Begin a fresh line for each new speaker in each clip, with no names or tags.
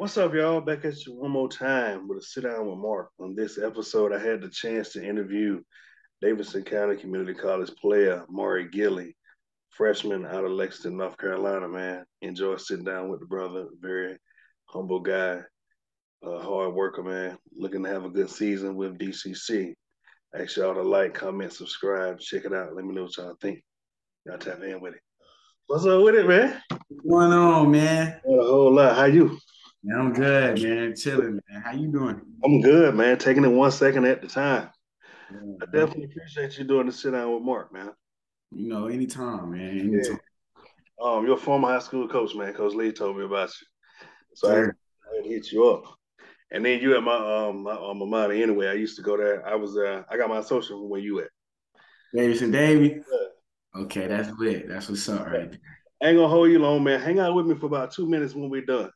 What's up, y'all? Back at you one more time with a sit down with Mark. On this episode, I had the chance to interview Davidson County Community College player Maury Gilley, freshman out of Lexington, North Carolina. Man, enjoy sitting down with the brother. Very humble guy, uh, hard worker, man. Looking to have a good season with DCC. Ask y'all to like, comment, subscribe, check it out. Let me know what y'all think. Y'all tap in with it. What's up with it, man?
What's going on, man?
a whole lot. How you?
Yeah, I'm good, man. Chilling, man. How you doing?
I'm good, man. Taking it one second at the time. Yeah, I definitely appreciate you doing the sit down with Mark, man.
You know, anytime, man. Anytime.
Yeah. Um, your former high school coach, man, Coach Lee told me about you. So I, I had to hit you up. And then you at my um my alma mater anyway. I used to go there. I was uh I got my social from where you at.
Davidson Davy. Yeah. Okay, that's lit. That's what's up, right?
I ain't gonna hold you long, man. Hang out with me for about two minutes when we're done.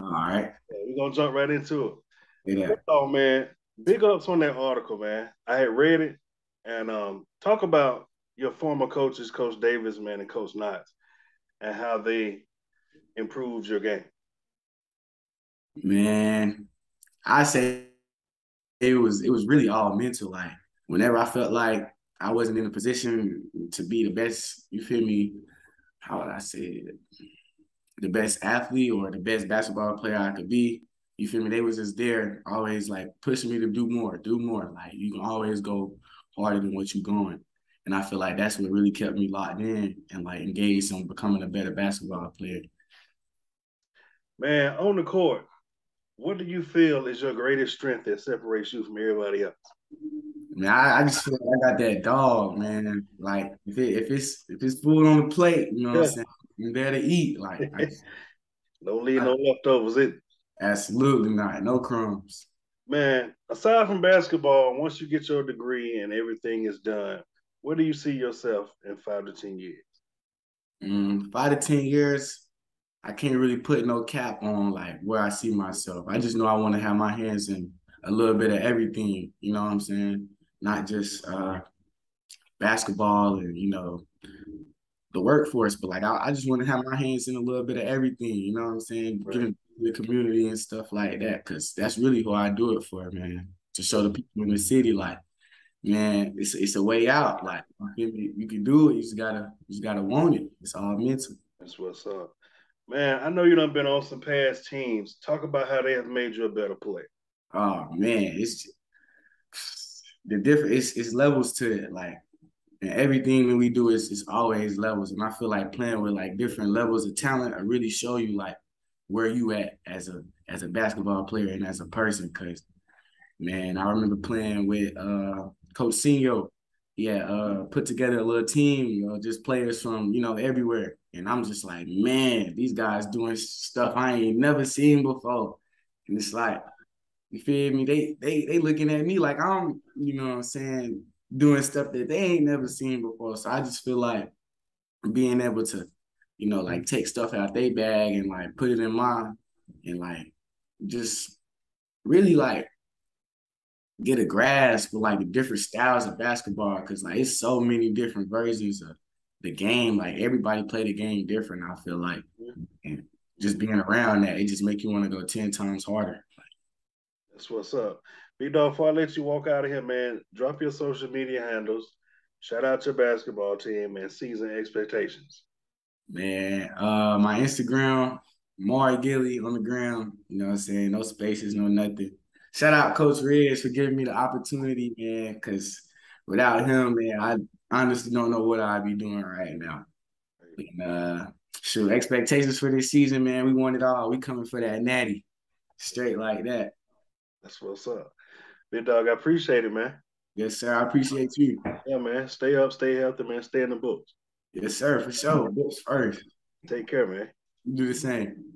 All right.
Yeah, we're gonna jump right into it. Yeah. Oh man, big ups on that article, man. I had read it and um talk about your former coaches, Coach Davis, man, and Coach Knotts, and how they improved your game.
Man, I say it was it was really all mental. Like whenever I felt like I wasn't in a position to be the best, you feel me? How would I say it? The best athlete or the best basketball player I could be. You feel me? They was just there, always like pushing me to do more, do more. Like you can always go harder than what you're going. And I feel like that's what really kept me locked in and like engaged on becoming a better basketball player.
Man, on the court, what do you feel is your greatest strength that separates you from everybody else?
Man, I, I just feel like I got that dog, man. Like if it, if it's if it's food on the plate, you know yeah. what I'm saying? You there to eat. Like
don't leave no leftovers It
Absolutely not. No crumbs.
Man, aside from basketball, once you get your degree and everything is done, where do you see yourself in five to ten years?
Mm, five to ten years, I can't really put no cap on like where I see myself. I just know I want to have my hands in a little bit of everything. You know what I'm saying? Not just uh, basketball and you know the workforce, but like I, I just want to have my hands in a little bit of everything. You know what I'm saying? Right. Giving the community and stuff like that, because that's really who I do it for, man. To show the people in the city, like, man, it's it's a way out. Like, you, can do it. You just gotta you just gotta want it. It's all mental.
That's what's up, man. I know you done been on some past teams. Talk about how they have made you a better player.
Oh man, it's the different. It's it's levels to it. Like and everything that we do is is always levels. And I feel like playing with like different levels of talent I really show you like where you at as a as a basketball player and as a person. Cause man, I remember playing with uh Coach Senio. Yeah, uh put together a little team, you know, just players from, you know, everywhere. And I'm just like, man, these guys doing stuff I ain't never seen before. And it's like, you feel me? They they they looking at me like I'm, you know what I'm saying, doing stuff that they ain't never seen before. So I just feel like being able to, you know, like take stuff out their bag and like put it in mine and like just really like get a grasp of like the different styles of basketball because like it's so many different versions of the game. Like everybody play the game different. I feel like, and just being around that, it just make you want to go ten times harder.
That's what's up. Big dog, before I let you walk out of here, man, drop your social media handles. Shout out your basketball team and season expectations.
Man, uh, my Instagram, Maury Gilley on the ground. You know what I'm saying? No spaces, no nothing. Shout out Coach Reds for giving me the opportunity, man, because without him, man, I honestly don't know what I'd be doing right now. And, uh, sure, expectations for this season, man, we want it all. We coming for that natty, straight like that.
That's what's up. Big dog, I appreciate it, man.
Yes, sir. I appreciate you.
Yeah, man. Stay up, stay healthy, man. Stay in the books.
Yes, sir, for sure. Books first.
Take care, man.
Do the same.